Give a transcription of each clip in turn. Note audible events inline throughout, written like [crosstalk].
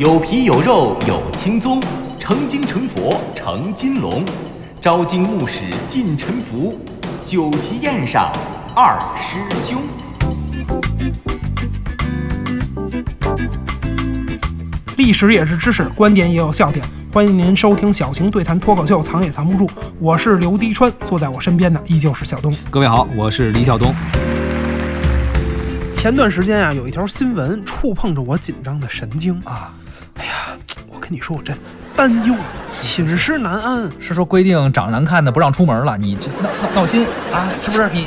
有皮有肉有青棕，成精成佛成金龙，朝金暮使尽沉浮，酒席宴上二师兄。历史也是知识，观点也有笑点。欢迎您收听小型对谈脱口秀，藏也藏不住。我是刘迪川，坐在我身边的依旧是小东。各位好，我是李晓东。前段时间啊，有一条新闻触碰着我紧张的神经啊！你说，我这担忧，寝食难安。是说规定长难看的不让出门了？你这闹闹闹心啊？是不是？你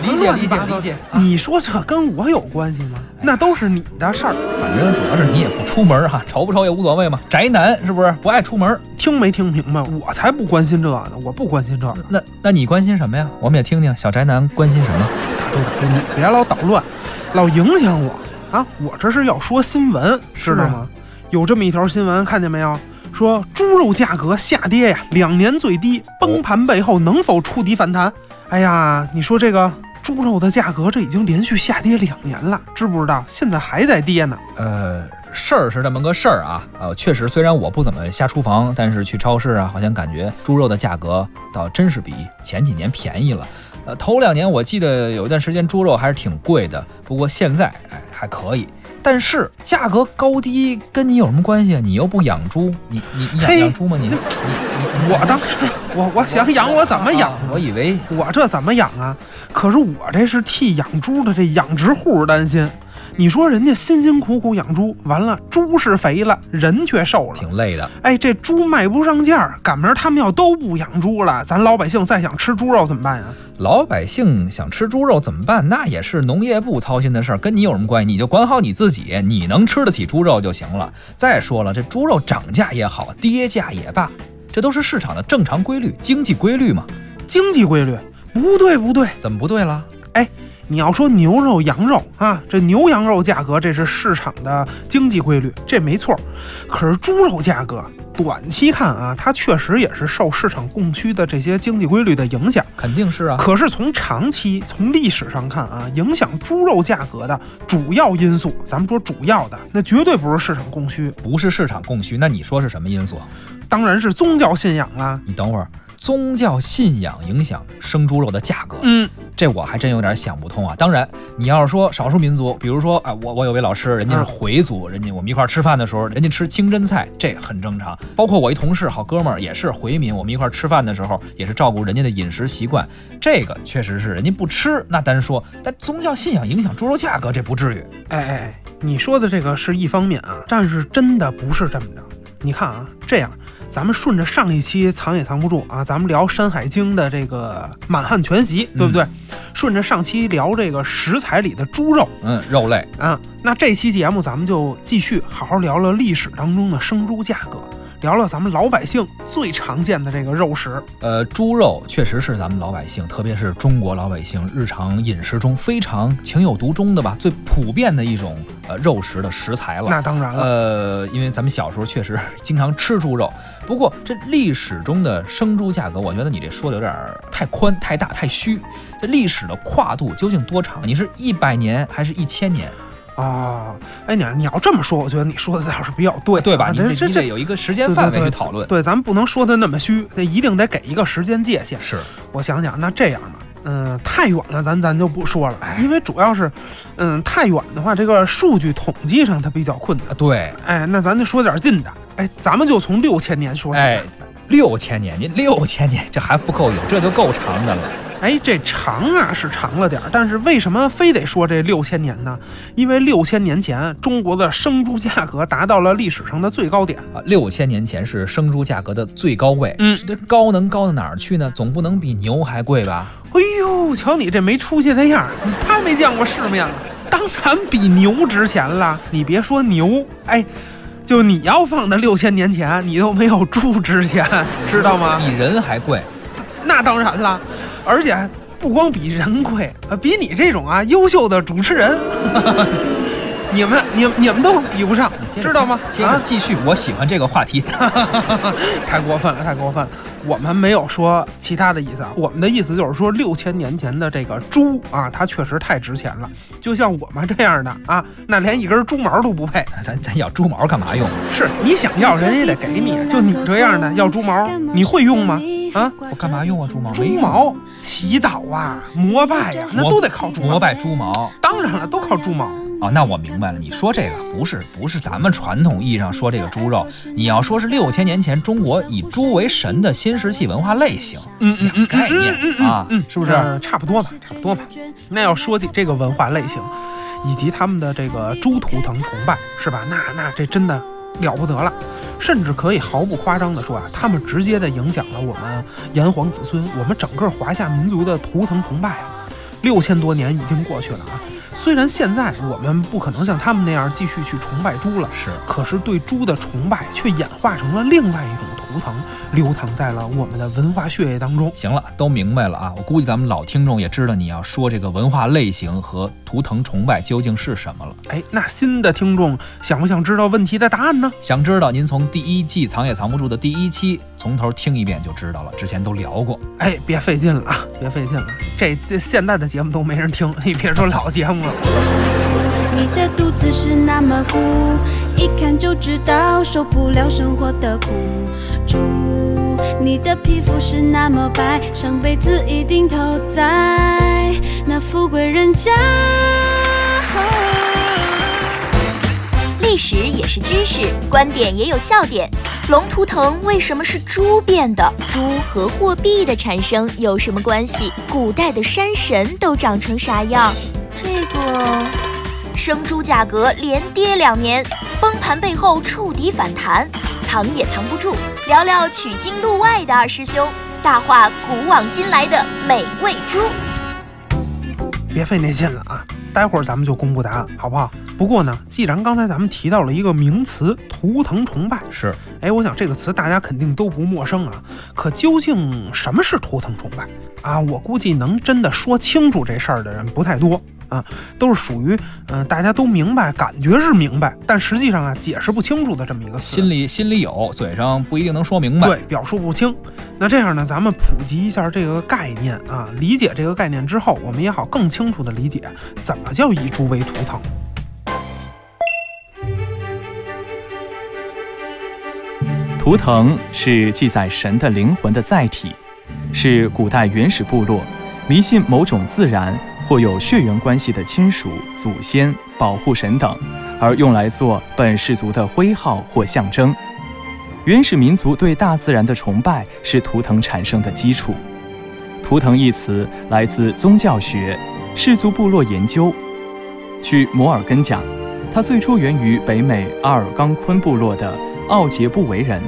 你 [laughs] 理解理解理解。你说这跟我有关系吗？那都是你的事儿。反正主要是你也不出门哈，丑不丑也无所谓嘛。宅男是不是不爱出门？听没听明白？我才不关心这呢，我不关心这。那那你关心什么呀？我们也听听小宅男关心什么。打住打住，你别老捣乱，[laughs] 老影响我啊！我这是要说新闻，知道吗？有这么一条新闻，看见没有？说猪肉价格下跌呀，两年最低，崩盘背后能否触底反弹？哎呀，你说这个猪肉的价格，这已经连续下跌两年了，知不知道？现在还在跌呢。呃，事儿是这么个事儿啊，呃，确实，虽然我不怎么下厨房，但是去超市啊，好像感觉猪肉的价格倒真是比前几年便宜了。呃，头两年我记得有一段时间猪肉还是挺贵的，不过现在哎还可以。但是价格高低跟你有什么关系啊？你又不养猪，你你你养养猪吗？你你你我当我我想养我怎么养？我以为我这怎么养啊？可是我这是替养猪的这养殖户担心。你说人家辛辛苦苦养猪，完了猪是肥了，人却瘦了，挺累的。哎，这猪卖不上价，赶明儿他们要都不养猪了，咱老百姓再想吃猪肉怎么办呀？老百姓想吃猪肉怎么办？那也是农业部操心的事儿，跟你有什么关系？你就管好你自己，你能吃得起猪肉就行了。再说了，这猪肉涨价也好，跌价也罢，这都是市场的正常规律，经济规律嘛。经济规律？不对，不对，怎么不对了？哎。你要说牛肉、羊肉啊，这牛羊肉价格这是市场的经济规律，这没错。可是猪肉价格，短期看啊，它确实也是受市场供需的这些经济规律的影响，肯定是啊。可是从长期、从历史上看啊，影响猪肉价格的主要因素，咱们说主要的，那绝对不是市场供需，不是市场供需，那你说是什么因素？当然是宗教信仰啦。你等会儿。宗教信仰影响生猪肉的价格，嗯，这我还真有点想不通啊。当然，你要是说少数民族，比如说啊，我我有位老师，人家是回族，人家我们一块吃饭的时候，人家吃清真菜，这很正常。包括我一同事，好哥们儿也是回民，我们一块吃饭的时候，也是照顾人家的饮食习惯，这个确实是人家不吃那单说，但宗教信仰影响猪肉价格，这不至于。哎哎，你说的这个是一方面啊，但是真的不是这么着。你看啊，这样，咱们顺着上一期藏也藏不住啊，咱们聊《山海经》的这个满汉全席，对不对？顺着上期聊这个食材里的猪肉，嗯，肉类啊，那这期节目咱们就继续好好聊聊历史当中的生猪价格。聊聊咱们老百姓最常见的这个肉食，呃，猪肉确实是咱们老百姓，特别是中国老百姓日常饮食中非常情有独钟的吧，最普遍的一种呃肉食的食材了。那当然了，呃，因为咱们小时候确实 [laughs] 经常吃猪肉。不过这历史中的生猪价格，我觉得你这说的有点太宽、太大、太虚。这历史的跨度究竟多长？你是一百年还是一千年？啊，哎，你你要这么说，我觉得你说的倒是比较对，对吧？你这这有一个时间范围去讨论，对，咱们不能说的那么虚，得一定得给一个时间界限。是，我想想，那这样吧，嗯，太远了，咱咱就不说了，因为主要是，嗯，太远的话，这个数据统计上它比较困难。对，哎，那咱就说点近的，哎，咱们就从六千年说起。哎，六千年，您六千年这还不够远，这就够长的了。哎，这长啊是长了点儿，但是为什么非得说这六千年呢？因为六千年前中国的生猪价格达到了历史上的最高点啊！六千年前是生猪价格的最高位，嗯，这高能高到哪儿去呢？总不能比牛还贵吧？哎呦，瞧你这没出息的样儿，你太没见过世面了！当然比牛值钱了。你别说牛，哎，就你要放在六千年前，你都没有猪值钱，知道吗？比人还贵，那当然了。而且不光比人贵，呃，比你这种啊优秀的主持人，[laughs] 你们、你们、你们都比不上，知道吗？啊，继续，我喜欢这个话题。[laughs] 太过分了，太过分了！我们没有说其他的意思啊，我们的意思就是说，六千年前的这个猪啊，它确实太值钱了。就像我们这样的啊，那连一根猪毛都不配。[laughs] 咱咱要猪毛干嘛用？是你想要，人也得给你。就你这样的要猪毛，你会用吗？啊，我干嘛用啊？猪毛？猪毛祈祷啊，膜拜呀、那都得靠猪毛。膜拜猪毛。当然了，都靠猪毛。哦，那我明白了。你说这个不是不是咱们传统意义上说这个猪肉，你要说是六千年前中国以猪为神的新石器文化类型，嗯嗯嗯，概念啊，是不是？呃差不多吧，差不多吧。那要说起这个文化类型，以及他们的这个猪图腾崇拜，是吧？那那这真的了不得了，甚至可以毫不夸张地说啊，他们直接的影响了我们炎黄子孙，我们整个华夏民族的图腾崇拜啊。六千多年已经过去了啊，虽然现在我们不可能像他们那样继续去崇拜猪了，是，可是对猪的崇拜却演化成了另外一种图腾，流淌在了我们的文化血液当中。行了，都明白了啊！我估计咱们老听众也知道你要说这个文化类型和图腾崇拜究竟是什么了。哎，那新的听众想不想知道问题的答案呢？想知道，您从第一季藏也藏不住的第一期从头听一遍就知道了，之前都聊过。哎，别费劲了啊，别费劲了，这这现在的节目都没人听，你别说老节目了。你的肚子是那么鼓，一看就知道受不了生活的苦。猪，你的皮肤是那么白，上辈子一定投在那富贵人家。历史也是知识，观点也有笑点。龙图腾为什么是猪变的？猪和货币的产生有什么关系？古代的山神都长成啥样？这个生猪价格连跌两年，崩盘背后触底反弹，藏也藏不住。聊聊取经路外的二师兄，大话古往今来的美味猪。别费那劲了啊！待会儿咱们就公布答案，好不好？不过呢，既然刚才咱们提到了一个名词“图腾崇拜”，是，哎，我想这个词大家肯定都不陌生啊。可究竟什么是图腾崇拜啊？我估计能真的说清楚这事儿的人不太多啊，都是属于嗯、呃大家都明白，感觉是明白，但实际上啊解释不清楚的这么一个词。心里心里有，嘴上不一定能说明白。对，表述不清。那这样呢，咱们普及一下这个概念啊，理解这个概念之后，我们也好更清楚的理解怎么叫以猪为图腾。图腾是记载神的灵魂的载体，是古代原始部落迷信某种自然或有血缘关系的亲属、祖先、保护神等，而用来做本氏族的徽号或象征。原始民族对大自然的崇拜是图腾产生的基础。图腾一词来自宗教学、氏族部落研究。据摩尔根讲，它最初源于北美阿尔冈昆部落的奥杰布维人，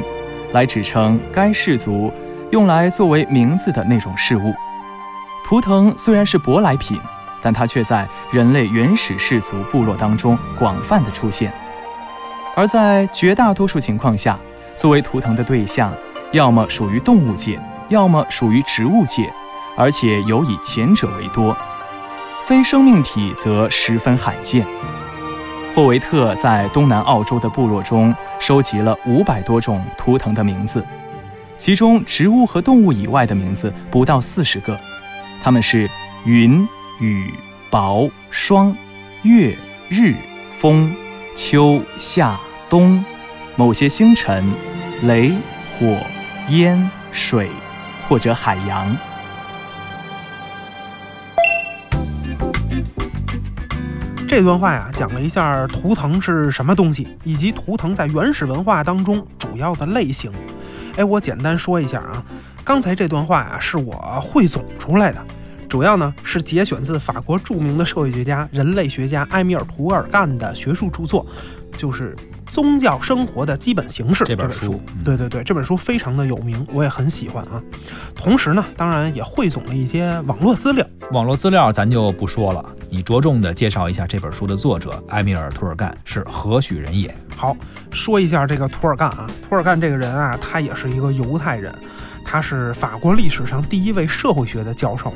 来指称该氏族用来作为名字的那种事物。图腾虽然是舶来品，但它却在人类原始氏族部落当中广泛的出现。而在绝大多数情况下，作为图腾的对象，要么属于动物界，要么属于植物界，而且尤以前者为多。非生命体则十分罕见。霍维特在东南澳洲的部落中收集了五百多种图腾的名字，其中植物和动物以外的名字不到四十个，它们是云、雨、雹、霜、月、日、风、秋、夏、冬，某些星辰、雷、火、烟、水，或者海洋。这段话呀，讲了一下图腾是什么东西，以及图腾在原始文化当中主要的类型。哎，我简单说一下啊，刚才这段话呀是我汇总出来的，主要呢是节选自法国著名的社会学家、人类学家埃米尔·图尔干的学术著作，就是《宗教生活的基本形式》这本书嗯对对对，这本书非常的有名，我也很喜欢啊。同时呢，当然也汇总了一些网络资料。网络资料咱就不说了，你着重的介绍一下这本书的作者埃米尔·图尔干是何许人也？好，说一下这个涂尔干啊，涂尔干这个人啊，他也是一个犹太人，他是法国历史上第一位社会学的教授。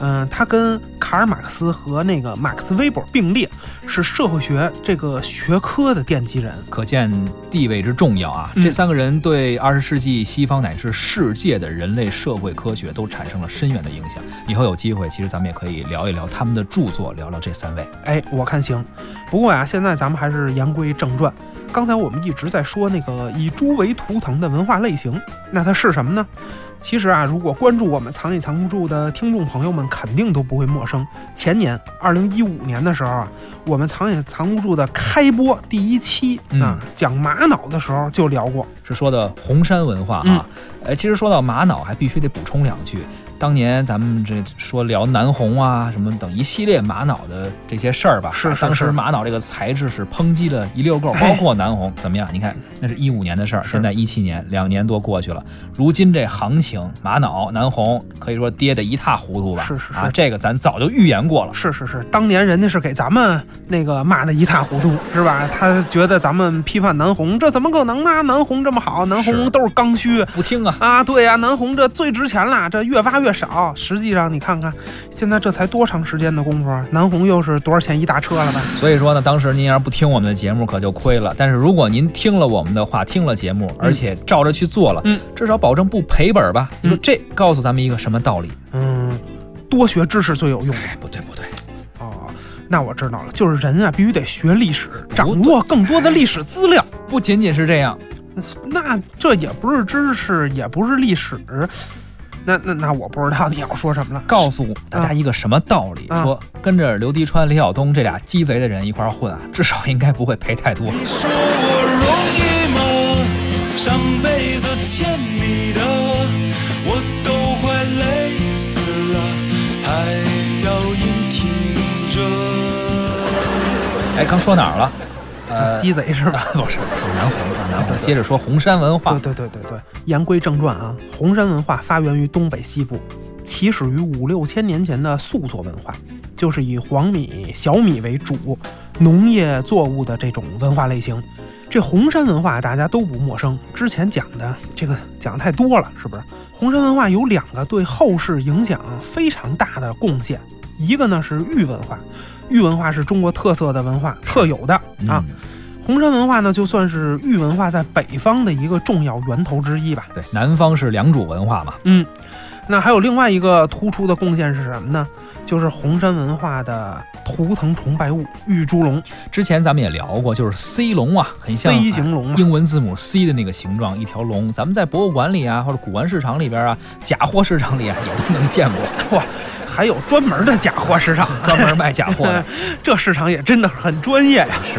嗯，他跟卡尔马克思和那个马克思韦伯并列，是社会学这个学科的奠基人。可见地位之重要啊！嗯这三个人对二十世纪西方乃至世界的人类社会科学都产生了深远的影响。以后有机会，其实咱们也可以聊一聊他们的著作，聊聊这三位。哎，我看行。不过呀，现在咱们还是言归正传。刚才我们一直在说那个以猪为图腾的文化类型，那它是什么呢？其实啊，如果关注我们藏也藏不住的听众朋友们，肯定都不会陌生。前年，二零一五年的时候啊，我们藏也藏不住的开播第一期啊，讲玛瑙的时候就聊过。是说的红山文化啊，呃，其实说到玛瑙，还必须得补充两句。当年咱们这说聊南红啊，什么等一系列玛瑙的这些事儿吧，是是当时玛瑙这个材质是抨击了 [clears throat] 一溜够，哎包括南红，怎么样？你看，那是一五年的事儿，现在一七年，两年多过去了，如今这行情，玛瑙、南红可以说跌得一塌糊涂吧？是是是啊，这个咱早就预言过了。是是是，当年人家是给咱们那个骂的一塌糊涂，[laughs] 是吧？他觉得咱们批判南红，这怎么可能呢？南红这么好，南红都是刚需不听啊，啊！对呀、南红这最值钱了，这越发越少。实际上你看看，现在这才多长时间的功夫啊，南红又是多少钱一大车了吧？所以说呢，当时您要是不听我们的节目，可就亏了。但是如果您听了我们的话，听了节目，而且照着去做了，嗯，至少保证不赔本吧？你说嗯这告诉咱们一个什么道理？嗯，多学知识最有用。哎，不对不对，哦，那我知道了，就是人啊，必须得学历史，掌握更多的历史资料。不仅仅是这样，那这也不是知识，也不是历史。那那那我不知道你要说什么了。告诉大家一个什么道理？啊说跟着刘迪川、李晓东这俩鸡贼的人一块混啊，至少应该不会赔太多。你说我容易吗？上辈子欠你的，我都快累死了，还要硬挺着。哎，刚说哪儿了？呃，鸡贼是吧？[laughs] 不是，说南红啊，南红。接着说红山文化对，对对对对，言归正传啊，红山文化发源于东北西部，起始于五六千年前的素作文化，就是以黄米、小米为主农业作物的这种文化类型。这红山文化大家都不陌生，之前讲的这个讲的太多了，是不是？红山文化有两个对后世影响非常大的贡献，一个呢是玉文化，玉文化是中国特色的文化，特有的啊。嗯红山文化呢，就算是玉文化在北方的一个重要源头之一吧。对，南方是良渚文化嘛，嗯，那还有另外一个突出的贡献是什么呢？就是红山文化的图腾崇拜物玉猪龙之前咱们也聊过，就是 C 龙啊，很像，C 型龙嘛。英文字母 C 的那个形状，一条龙，咱们在博物馆里啊，或者古玩市场里边啊，假货市场里啊，也都能见过，[laughs] 哇，还有专门的假货市场，[laughs] 专门卖假货的。[laughs] 这市场也真的很专业呀。是，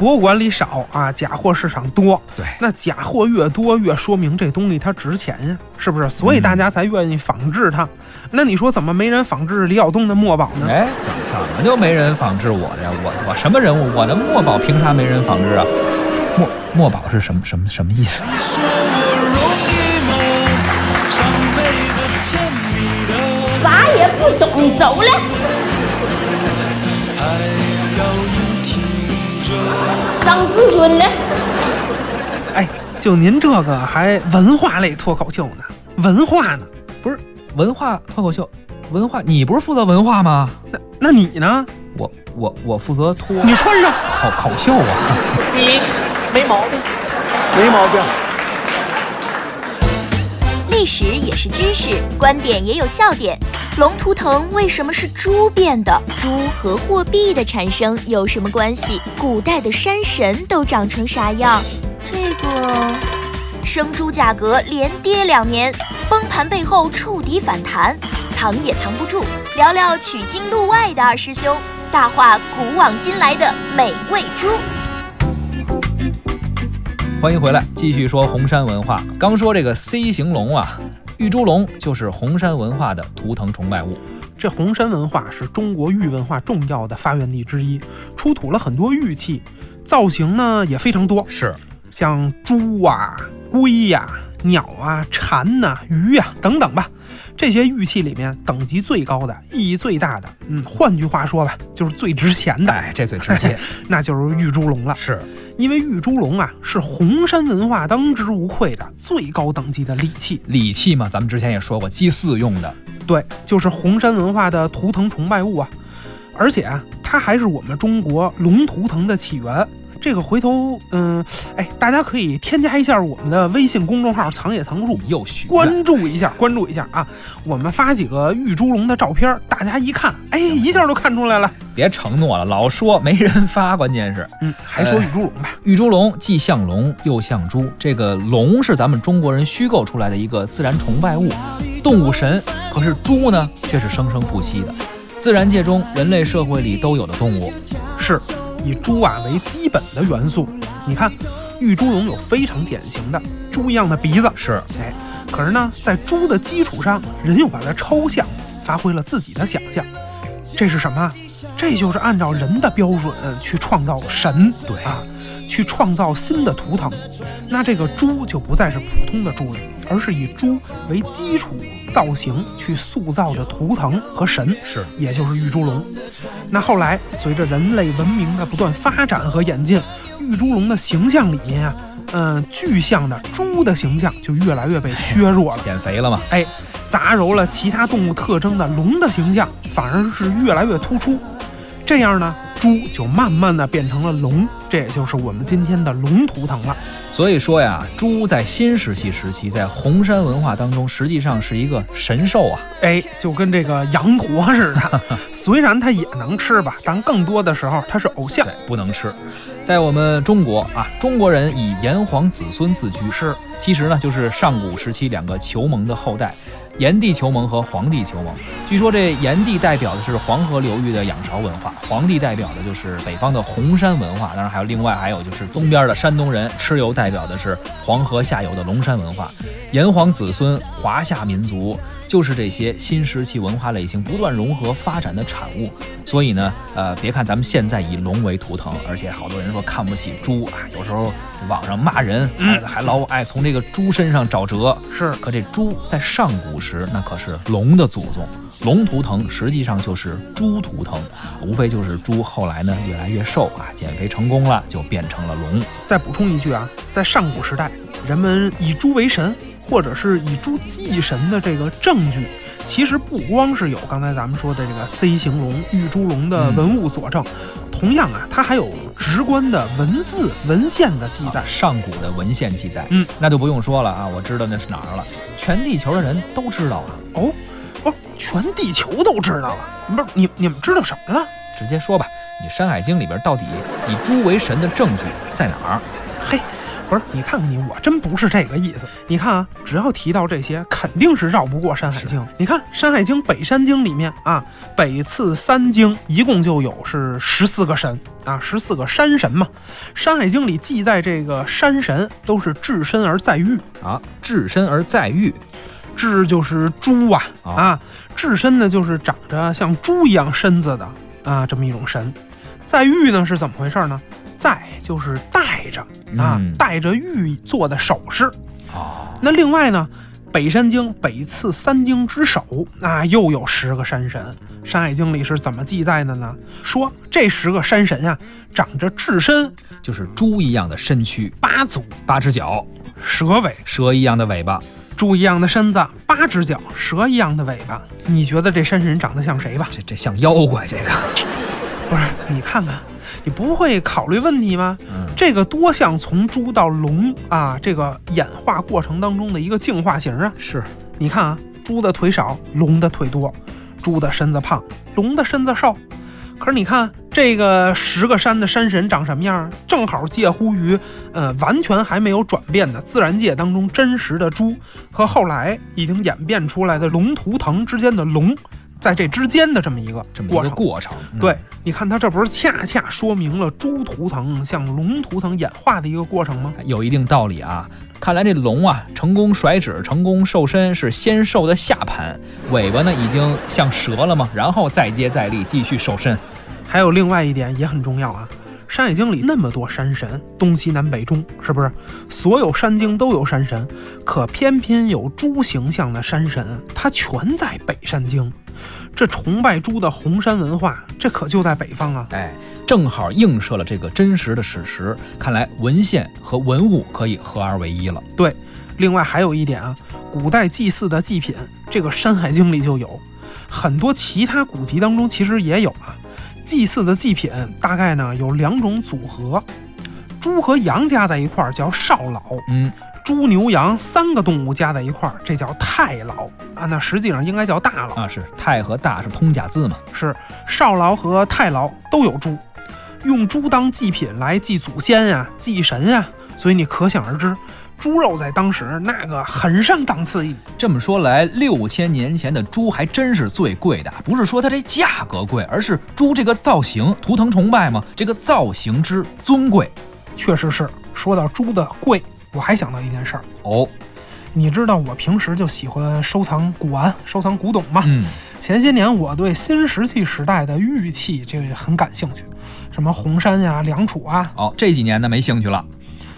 博物馆里少啊，假货市场多。对那假货越多，越说明这东西它值钱呀，是不是？所以大家才愿意仿制它。那你说怎么没人仿制李晓东的墨宝呢？哎，怎么怎么就没人仿制我的呀？我我什么人物？我的墨宝凭啥没人仿制啊？墨墨宝是什么什么什么意思？你说我容易吗？上辈子欠你的，啥也不懂，走了，着。伤自尊了。哎，就您这个还文化类脱口秀呢？文化呢？不是文化脱口秀，文化你不是负责文化吗？那那你呢？我我我负责脱你穿上。口口秀啊。你没毛病，没毛病。历史也是知识，观点也有笑点。龙图腾为什么是猪变的？猪和货币的产生有什么关系？古代的山神都长成啥样？这个生猪价格连跌两年，崩盘背后触底反弹，藏也藏不住。聊聊取经路外的二师兄，大话古往今来的美味猪。欢迎回来，继续说红山文化。刚说这个 C 型龙啊，玉猪龙就是红山文化的图腾崇拜物。这红山文化是中国玉文化重要的发源地之一，出土了很多玉器，造型呢也非常多，是，像猪啊、龟呀、鸟啊、蝉呐、鱼呀、等等吧。这些玉器里面，等级最高的、意义最大的，嗯，换句话说吧，就是最值钱的，哎，这最值钱。[laughs] 那就是玉猪龙了。是，因为玉猪龙啊是红山文化当之无愧的最高等级的礼器，礼器嘛，咱们之前也说过，祭祀用的。对，就是红山文化的图腾崇拜物啊。而且啊，它还是我们中国龙图腾的起源。这个回头，嗯，哎，大家可以添加一下我们的微信公众号“藏也藏不住”，又许关注一下，关注一下啊！我们发几个玉猪龙的照片，大家一看，哎，一下就看出来了。别承诺了，老说没人发，关键是，嗯，还说玉猪龙吧。玉猪龙既像龙又像猪，这个龙是咱们中国人虚构出来的一个自然崇拜物，动物神。可是猪呢，却是生生不息的，自然界中人类社会里都有的动物。是以猪啊为基本的元素。你看，玉猪龙有非常典型的猪一样的鼻子，是，哎，可是呢，在猪的基础上，人又把它抽象，发挥了自己的想象。这是什么？这就是按照人的标准去创造神，对啊，去创造新的图腾。那这个猪就不再是普通的猪了，而是以猪为基础造型去塑造的图腾和神，是，也就是玉猪龙。那后来随着人类文明的不断发展和演进，玉猪龙的形象里面啊，嗯，具象的猪的形象就越来越被削弱了，减肥了嘛？哎，杂糅了其他动物特征的龙的形象反而是越来越突出。这样呢，猪就慢慢的变成了龙，这也就是我们今天的龙图腾了。所以说呀，猪在新石器时期，在红山文化当中，实际上是一个神兽啊。哎，就跟这个羊驼似的，[laughs] 虽然它也能吃吧，但更多的时候它是偶像，对，不能吃。在我们中国啊，中国人以炎黄子孙自居，是，其实呢就是上古时期两个求盟的后代。炎帝求盟和黄帝求盟，据说这炎帝代表的是黄河流域的仰韶文化，黄帝代表的就是北方的红山文化，当然还有另外还有就是东边的山东人蚩尤代表的是黄河下游的龙山文化，炎黄子孙华夏民族就是这些新石器文化类型不断融合发展的产物。所以呢，呃，别看咱们现在以龙为图腾，而且好多人说看不起猪啊，有时候网上骂人，还还老爱从这个猪身上找辙。是，可这猪在上古时那可是龙的祖宗，龙图腾实际上就是猪图腾，无非就是猪后来呢越来越瘦啊，减肥成功了就变成了龙。再补充一句啊，在上古时代，人们以猪为神，或者是以猪祭神的这个证据。其实不光是有刚才咱们说的这个 C 型龙、玉猪龙的文物佐证，同样啊，它还有直观的文字文献的记载，上古的文献记载。嗯，那就不用说了啊，我知道那是哪儿了，全地球的人都知道啊。哦，不是全地球都知道了，不是你你们知道什么了？直接说吧，你《山海经》里边到底以猪为神的证据在哪儿？嘿。不是你看看你，我真不是这个意思。你看啊，只要提到这些，肯定是绕不过《山海经》。你看《山海经》北山经里面啊，北次三经一共就有是十四个神啊，十四个山神嘛。《山海经》里记载这个山神都是至身而在玉啊，至身而在玉，至就是猪啊啊，至身呢就是长着像猪一样身子的啊这么一种神，在玉呢是怎么回事呢？在就是戴着啊，戴着玉做的首饰。哦，那另外呢，北山经北次三经之首啊，又有十个山神。山海经里是怎么记载的呢？说这十个山神啊，长着至身，就是猪一样的身躯，八足八只脚，蛇尾蛇一样的尾巴，猪一样的身子，八只脚，蛇一样的尾巴。你觉得这山神长得像谁吧？这这像妖怪，这个不是？你看看。你不会考虑问题吗？嗯，这个多像从猪到龙啊，这个演化过程当中的一个进化型啊。是，你看啊，猪的腿少，龙的腿多；猪的身子胖，龙的身子瘦。可是你看这个十个山的山神长什么样？正好介乎于呃完全还没有转变的自然界当中真实的猪和后来已经演变出来的龙图腾之间的龙。在这之间的这么一个这么一个过程，对，你看它这不是恰恰说明了猪图腾向龙图腾演化的一个过程吗？有一定道理啊。看来这龙啊，成功甩脂、成功瘦身是先瘦的下盘，尾巴呢已经像蛇了嘛，然后再接再厉，继续瘦身。还有另外一点也很重要啊，《山海经》里那么多山神，东西南北中，是不是？所有山经都有山神，可偏偏有猪形象的山神，它全在北山经。这崇拜猪的红山文化，这可就在北方啊。哎，正好映射了这个真实的史实。看来文献和文物可以合二为一了。对，另外还有一点啊，古代祭祀的祭品，这个《山海经》里就有，很多其他古籍当中其实也有啊。祭祀的祭品大概呢有两种组合，猪和羊加在一块儿叫少老，嗯，猪牛羊三个动物加在一块儿，这叫太牢啊。那实际上应该叫大牢啊，是太和大是通假字嘛？是少牢和太牢都有猪，用猪当祭品来祭祖先呀、祭神呀，所以你可想而知，猪肉在当时那个很上档次一。这么说来，六千年前的猪还真是最贵的，不是说它这价格贵，而是猪这个造型，图腾崇拜嘛，这个造型之尊贵。确实是，说到猪的贵，我还想到一件事儿。哦，你知道我平时就喜欢收藏古玩、收藏古董嘛。嗯，前些年我对新石器时代的玉器这个很感兴趣，什么红山呀、良渚啊。哦，这几年呢没兴趣了。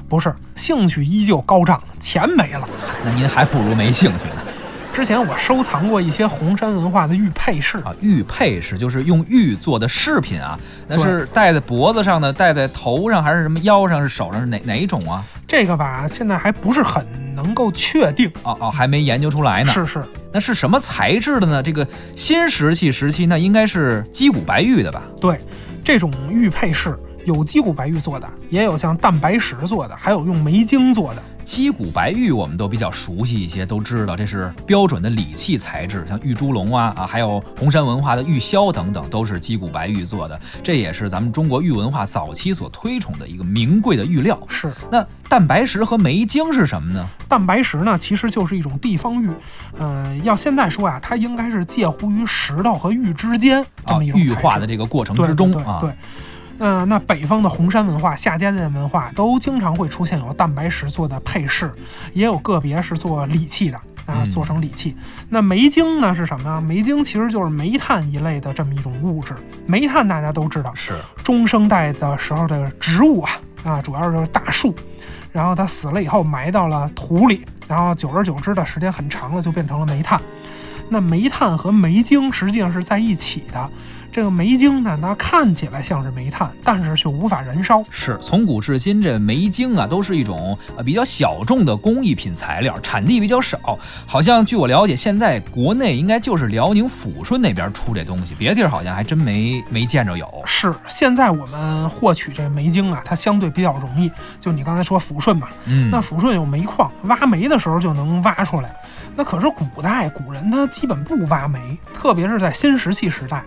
不是，兴趣依旧高涨，钱没了。那您还不如没兴趣呢。之前我收藏过一些红山文化的玉佩饰啊，玉佩饰就是用玉做的饰品啊，那是戴在脖子上的，戴在头上还是什么腰上是手上是哪哪一种啊？这个吧，现在还不是很能够确定哦哦，还没研究出来呢。是是，那是什么材质的呢？这个新石器时期那应该是鸡骨白玉的吧？对，这种玉佩饰有鸡骨白玉做的，也有像蛋白石做的，还有用梅精做的。鸡骨白玉我们都比较熟悉一些，都知道这是标准的礼器材质，像玉猪龙啊啊，还有红山文化的玉箫等等，都是鸡骨白玉做的。这也是咱们中国玉文化早期所推崇的一个名贵的玉料。是。那蛋白石和梅精是什么呢？蛋白石呢，其实就是一种地方玉。呃，要现在说呀，它应该是介乎于石头和玉之间这么一种玉化的这个过程之中啊。对。嗯，那北方的红山文化、夏家店文化都经常会出现有蛋白石做的配饰，也有个别是做礼器的啊，做成礼器。那煤精呢是什么呀？煤精其实就是煤炭一类的这么一种物质。煤炭大家都知道是中生代的时候的植物啊啊，主要就是大树，然后它死了以后埋到了土里，然后久而久之的时间很长了，就变成了煤炭。那煤炭和煤精实际上是在一起的。这个煤精呢，它看起来像是煤炭，但是却无法燃烧。是从古至今，这煤精啊都是一种呃比较小众的工艺品材料，产地比较少。好像据我了解，现在国内应该就是辽宁抚顺那边出这东西，别的地儿好像还真没没见着有。是现在我们获取这煤精啊，它相对比较容易。就你刚才说抚顺嘛，嗯，那抚顺有煤矿，挖煤的时候就能挖出来。那可是古代古人他基本不挖煤，特别是在新石器时代。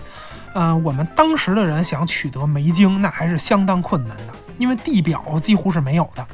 嗯，我们当时的人想取得煤晶，那还是相当困难的，因为地表几乎是没有的。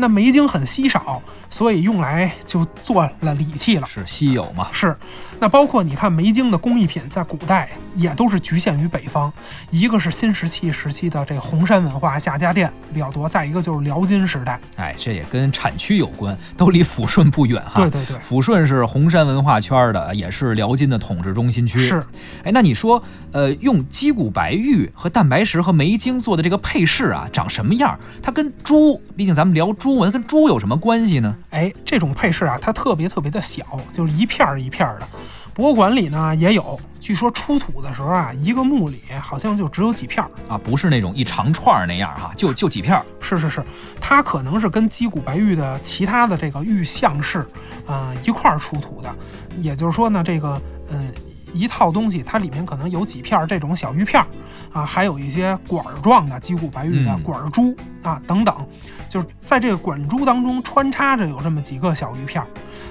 那梅精很稀少，所以用来就做了礼器了，是稀有嘛？是。那包括你看梅精的工艺品，在古代也都是局限于北方。一个是新石器时期的这红山文化下家店比较多，再一个就是辽金时代。哎，这也跟产区有关，都离抚顺不远哈。对对对，抚顺是红山文化圈的，也是辽金的统治中心区。是。哎，那你说，呃，用鸡骨白玉和蛋白石和梅精做的这个配饰啊，长什么样？它跟猪，毕竟咱们聊猪。它跟猪有什么关系呢？哎，这种配饰啊，它特别特别的小，就是一片儿一片儿的。博物馆里呢也有，据说出土的时候啊，一个墓里好像就只有几片儿啊，不是那种一长串那样哈，就就几片儿。是是是，它可能是跟鸡骨白玉的其他的这个玉像式，呃，一块儿出土的。也就是说呢，这个嗯。一套东西，它里面可能有几片这种小鱼片儿啊，还有一些管儿状的鸡骨白玉的管珠啊等等，就是在这个管珠当中穿插着有这么几个小鱼片儿。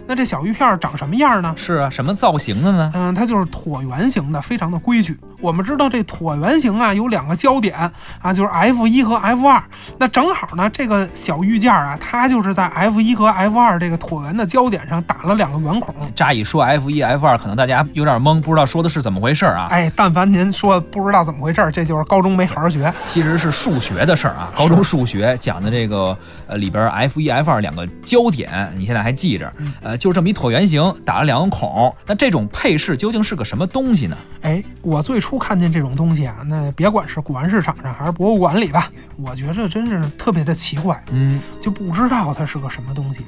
那这小玉片长什么样呢？是啊，什么造型的呢？嗯，它就是椭圆形的，非常的规矩。我们知道这椭圆形啊有两个焦点啊，就是 F 一和 F 二。那正好呢，这个小玉件啊，它就是在 F 一和 F 二这个椭圆的焦点上打了两个圆孔。乍一说 F 一 F 二，可能大家有点懵，不知道说的是怎么回事啊？哎，但凡您说不知道怎么回事，这就是高中没好好学。其实是数学的事儿啊，高中数学讲的这个呃里边 F 一 F 二两个焦点，你现在还记着？呃，就这么一椭圆形，打了两个孔。那这种配饰究竟是个什么东西呢？哎，我最初看见这种东西啊，那别管是古玩市场上还是博物馆里吧，我觉着真是特别的奇怪，嗯，就不知道它是个什么东西。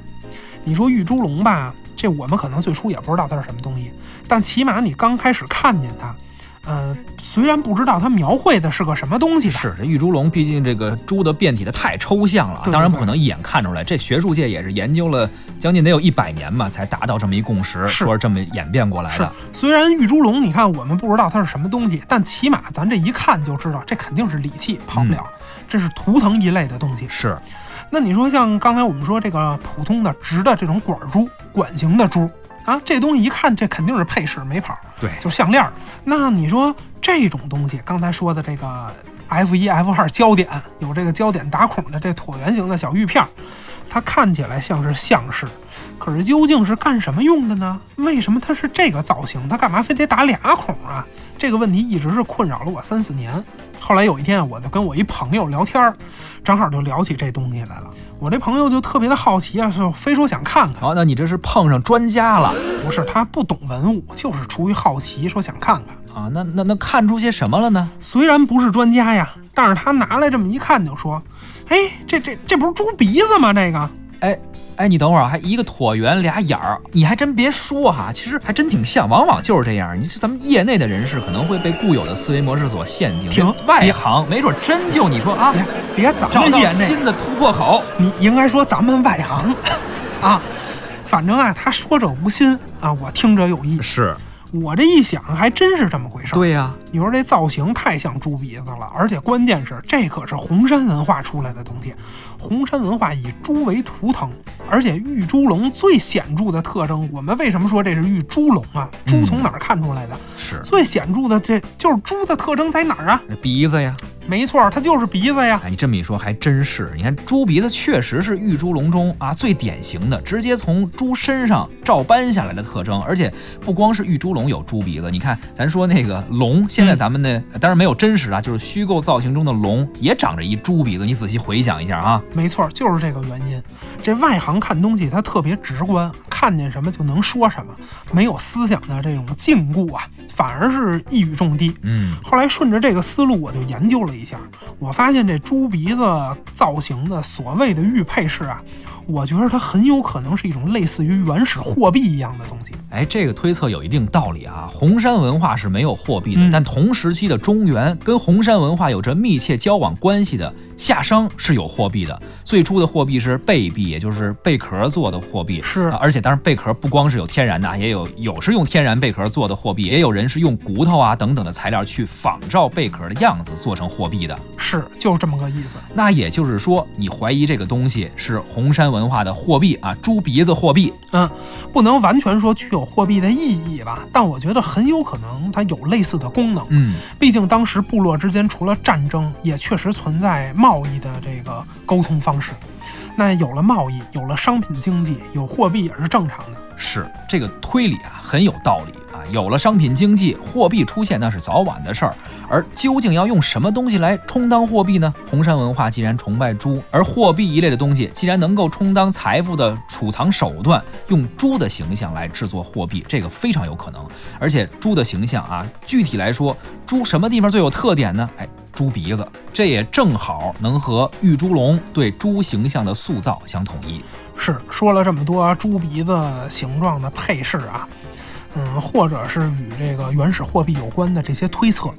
你说玉猪龙吧，这我们可能最初也不知道它是什么东西，但起码你刚开始看见它，呃，虽然不知道它描绘的是个什么东西吧，是这玉猪龙，毕竟这个猪的变体的太抽象了，对对当然不可能一眼看出来。这学术界也是研究了将近得有一百年吧，才达到这么一共识，是说是这么演变过来是的。，虽然玉猪龙，你看我们不知道它是什么东西，但起码咱这一看就知道，这肯定是礼器，跑不了，这是图腾一类的东西。是，那你说像刚才我们说这个普通的直的这种管珠、管型的珠啊，这东西一看这肯定是配饰没跑，对，就是项链儿。那你说这种东西，刚才说的这个 F 一、F 二焦点有这个焦点打孔的这椭圆形的小玉片儿，它看起来像是项饰，可是究竟是干什么用的呢？为什么它是这个造型？它干嘛非得打俩孔啊？这个问题一直是困扰了我三四年。后来有一天，我就跟我一朋友聊天儿，正好就聊起这东西来了。我这朋友就特别的好奇啊，就非说想看看。好，那你这是碰上专家了不是他不懂文物，就是出于好奇，说想看看。啊？那那那看出些什么了呢？虽然不是专家呀，但是他拿来这么一看，就说：“哎，这这这不是猪鼻子吗？这个哎哎，你等会儿，还一个椭圆俩眼儿，你还真别说哈，其实还真挺像，往往就是这样。你这咱们业内的人士可能会被固有的思维模式所限定，挺外行没准真就你说啊，别别咱找到们业内，新的突破口。你应该说咱们外行啊。反正啊，他说者无心啊，我听者有意。是我这一想，还真是这么回事儿。对呀、你说这造型太像猪鼻子了，而且关键是这可是红山文化出来的东西。红山文化以猪为图腾，而且玉猪龙最显著的特征，我们为什么说这是玉猪龙啊？猪从哪儿看出来的？是最显著的这就是猪的特征在哪儿啊？鼻子呀。没错，它就是鼻子呀。哎，你这么一说还真是。你看猪鼻子确实是玉猪龙中啊最典型的，直接从猪身上照搬下来的特征。而且不光是玉猪龙有猪鼻子，你看咱说那个龙，现在咱们呢、当然没有真实啊，就是虚构造型中的龙也长着一猪鼻子。你仔细回想一下啊，没错，就是这个原因。这外行看东西，它特别直观，看见什么就能说什么，没有思想的这种禁锢啊，反而是一语中的。嗯，后来顺着这个思路，我就研究了一一下，我发现这猪鼻子造型的所谓的玉佩饰啊，我觉得它很有可能是一种类似于原始货币一样的东西。哎，这个推测有一定道理啊。红山文化是没有货币的，嗯但同时期的中原跟红山文化有着密切交往关系的夏商是有货币的。最初的货币是贝币，也就是贝壳做的货币。是啊而且当然贝壳不光是有天然的啊，也有有是用天然贝壳做的货币，也有人是用骨头啊等等的材料去仿照贝壳的样子做成货币的。是，就是这么个意思。那也就是说，你怀疑这个东西是红山文化的货币啊，猪鼻子货币。嗯，不能完全说具有货币的意义吧，但我觉得很有可能它有类似的功能。嗯，毕竟当时部落之间除了战争，也确实存在贸易的这个沟通方式。那有了贸易，有了商品经济，有货币也是正常的。是这个推理啊，很有道理有了商品经济，货币出现那是早晚的事儿。而究竟要用什么东西来充当货币呢？红山文化既然崇拜猪，而货币一类的东西既然能够充当财富的储藏手段，用猪的形象来制作货币，这个非常有可能。而且猪的形象啊，具体来说，猪什么地方最有特点呢？哎，猪鼻子，这也正好能和玉猪龙对猪形象的塑造相统一。是说了这么多猪鼻子形状的配饰啊，嗯，或者是与这个原始货币有关的这些推测，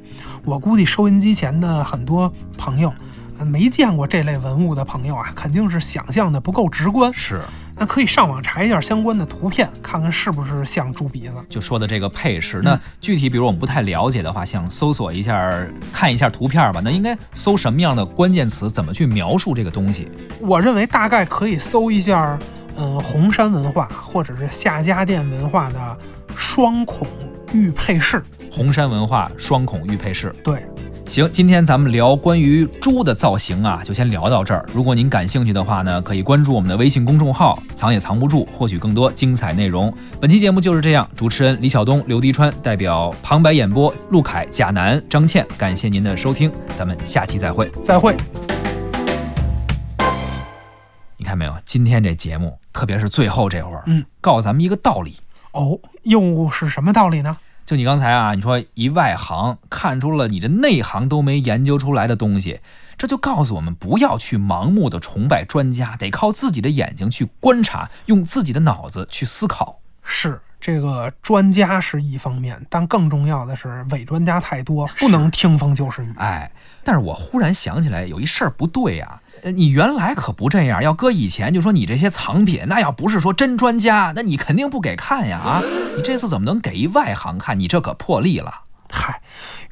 我估计收音机前的很多朋友，呃没见过这类文物的朋友啊，肯定是想象的不够直观。是。那可以上网查一下相关的图片，看看是不是像猪鼻子。就说的这个配饰，那具体比如我们不太了解的话，想搜索一下、看一下图片吧，那应该搜什么样的关键词？怎么去描述这个东西？我认为大概可以搜一下，嗯，红山文化或者是夏家店文化的双孔玉佩饰。红山文化双孔玉佩饰。对，行，今天咱们聊关于猪的造型啊，就先聊到这儿。如果您感兴趣的话呢，可以关注我们的微信公众号“藏也藏不住”，获取更多精彩内容。本期节目就是这样，主持人李晓东、刘迪川代表旁白演播陆凯、贾楠、张倩，感谢您的收听，咱们下期再会。再会。你看没有？今天这节目，特别是最后这会儿，嗯，告诉咱们一个道理。哦，又是什么道理呢？就你刚才啊，你说一外行看出了你的内行都没研究出来的东西，这就告诉我们不要去盲目的崇拜专家，得靠自己的眼睛去观察，用自己的脑子去思考。是这个专家是一方面，但更重要的是伪专家太多，不能听风就是雨。哎，但是我忽然想起来有一事儿不对呀、呃，你原来可不这样，要搁以前就说你这些藏品，那要不是说真专家，那你肯定不给看呀啊！你这次怎么能给一外行看？你这可破例了。嗨，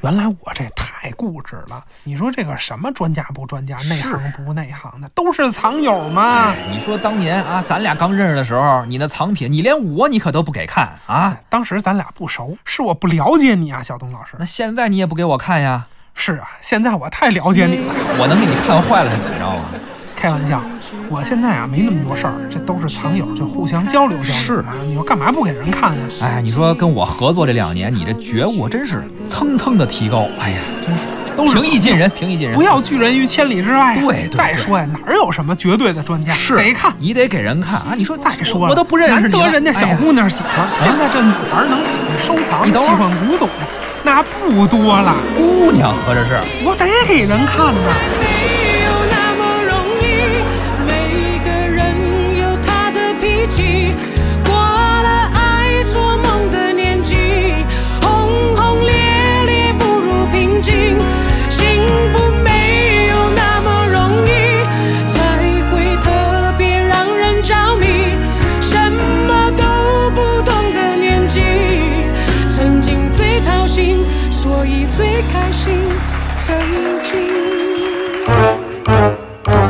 原来我这太固执了。你说这个什么专家不专家，内行不内行的，都是藏友嘛。你说当年啊，咱俩刚认识的时候，你那藏品，你连我你可都不给看啊！当时咱俩不熟，是我不了解你啊，小东老师。那现在你也不给我看呀？是啊，现在我太了解你了。我能给你看坏了是怎么着啊？开玩笑，我现在啊没那么多事儿，这都是藏友，就互相交流交流。是啊，你说干嘛不给人看呀？哎，你说跟我合作这两年，你这觉悟真是蹭蹭的提高。哎呀，真是都是平易近人，平易近人。不要拒人于千里之外。对对再说呀，哪儿有什么绝对的专家？是得看。你得给人看啊！你说再说了，我都不认识难你难得人家小姑娘喜欢。现在这女孩能喜欢收藏、喜欢古董的，那不多了。姑娘合着是。我得给人看呐。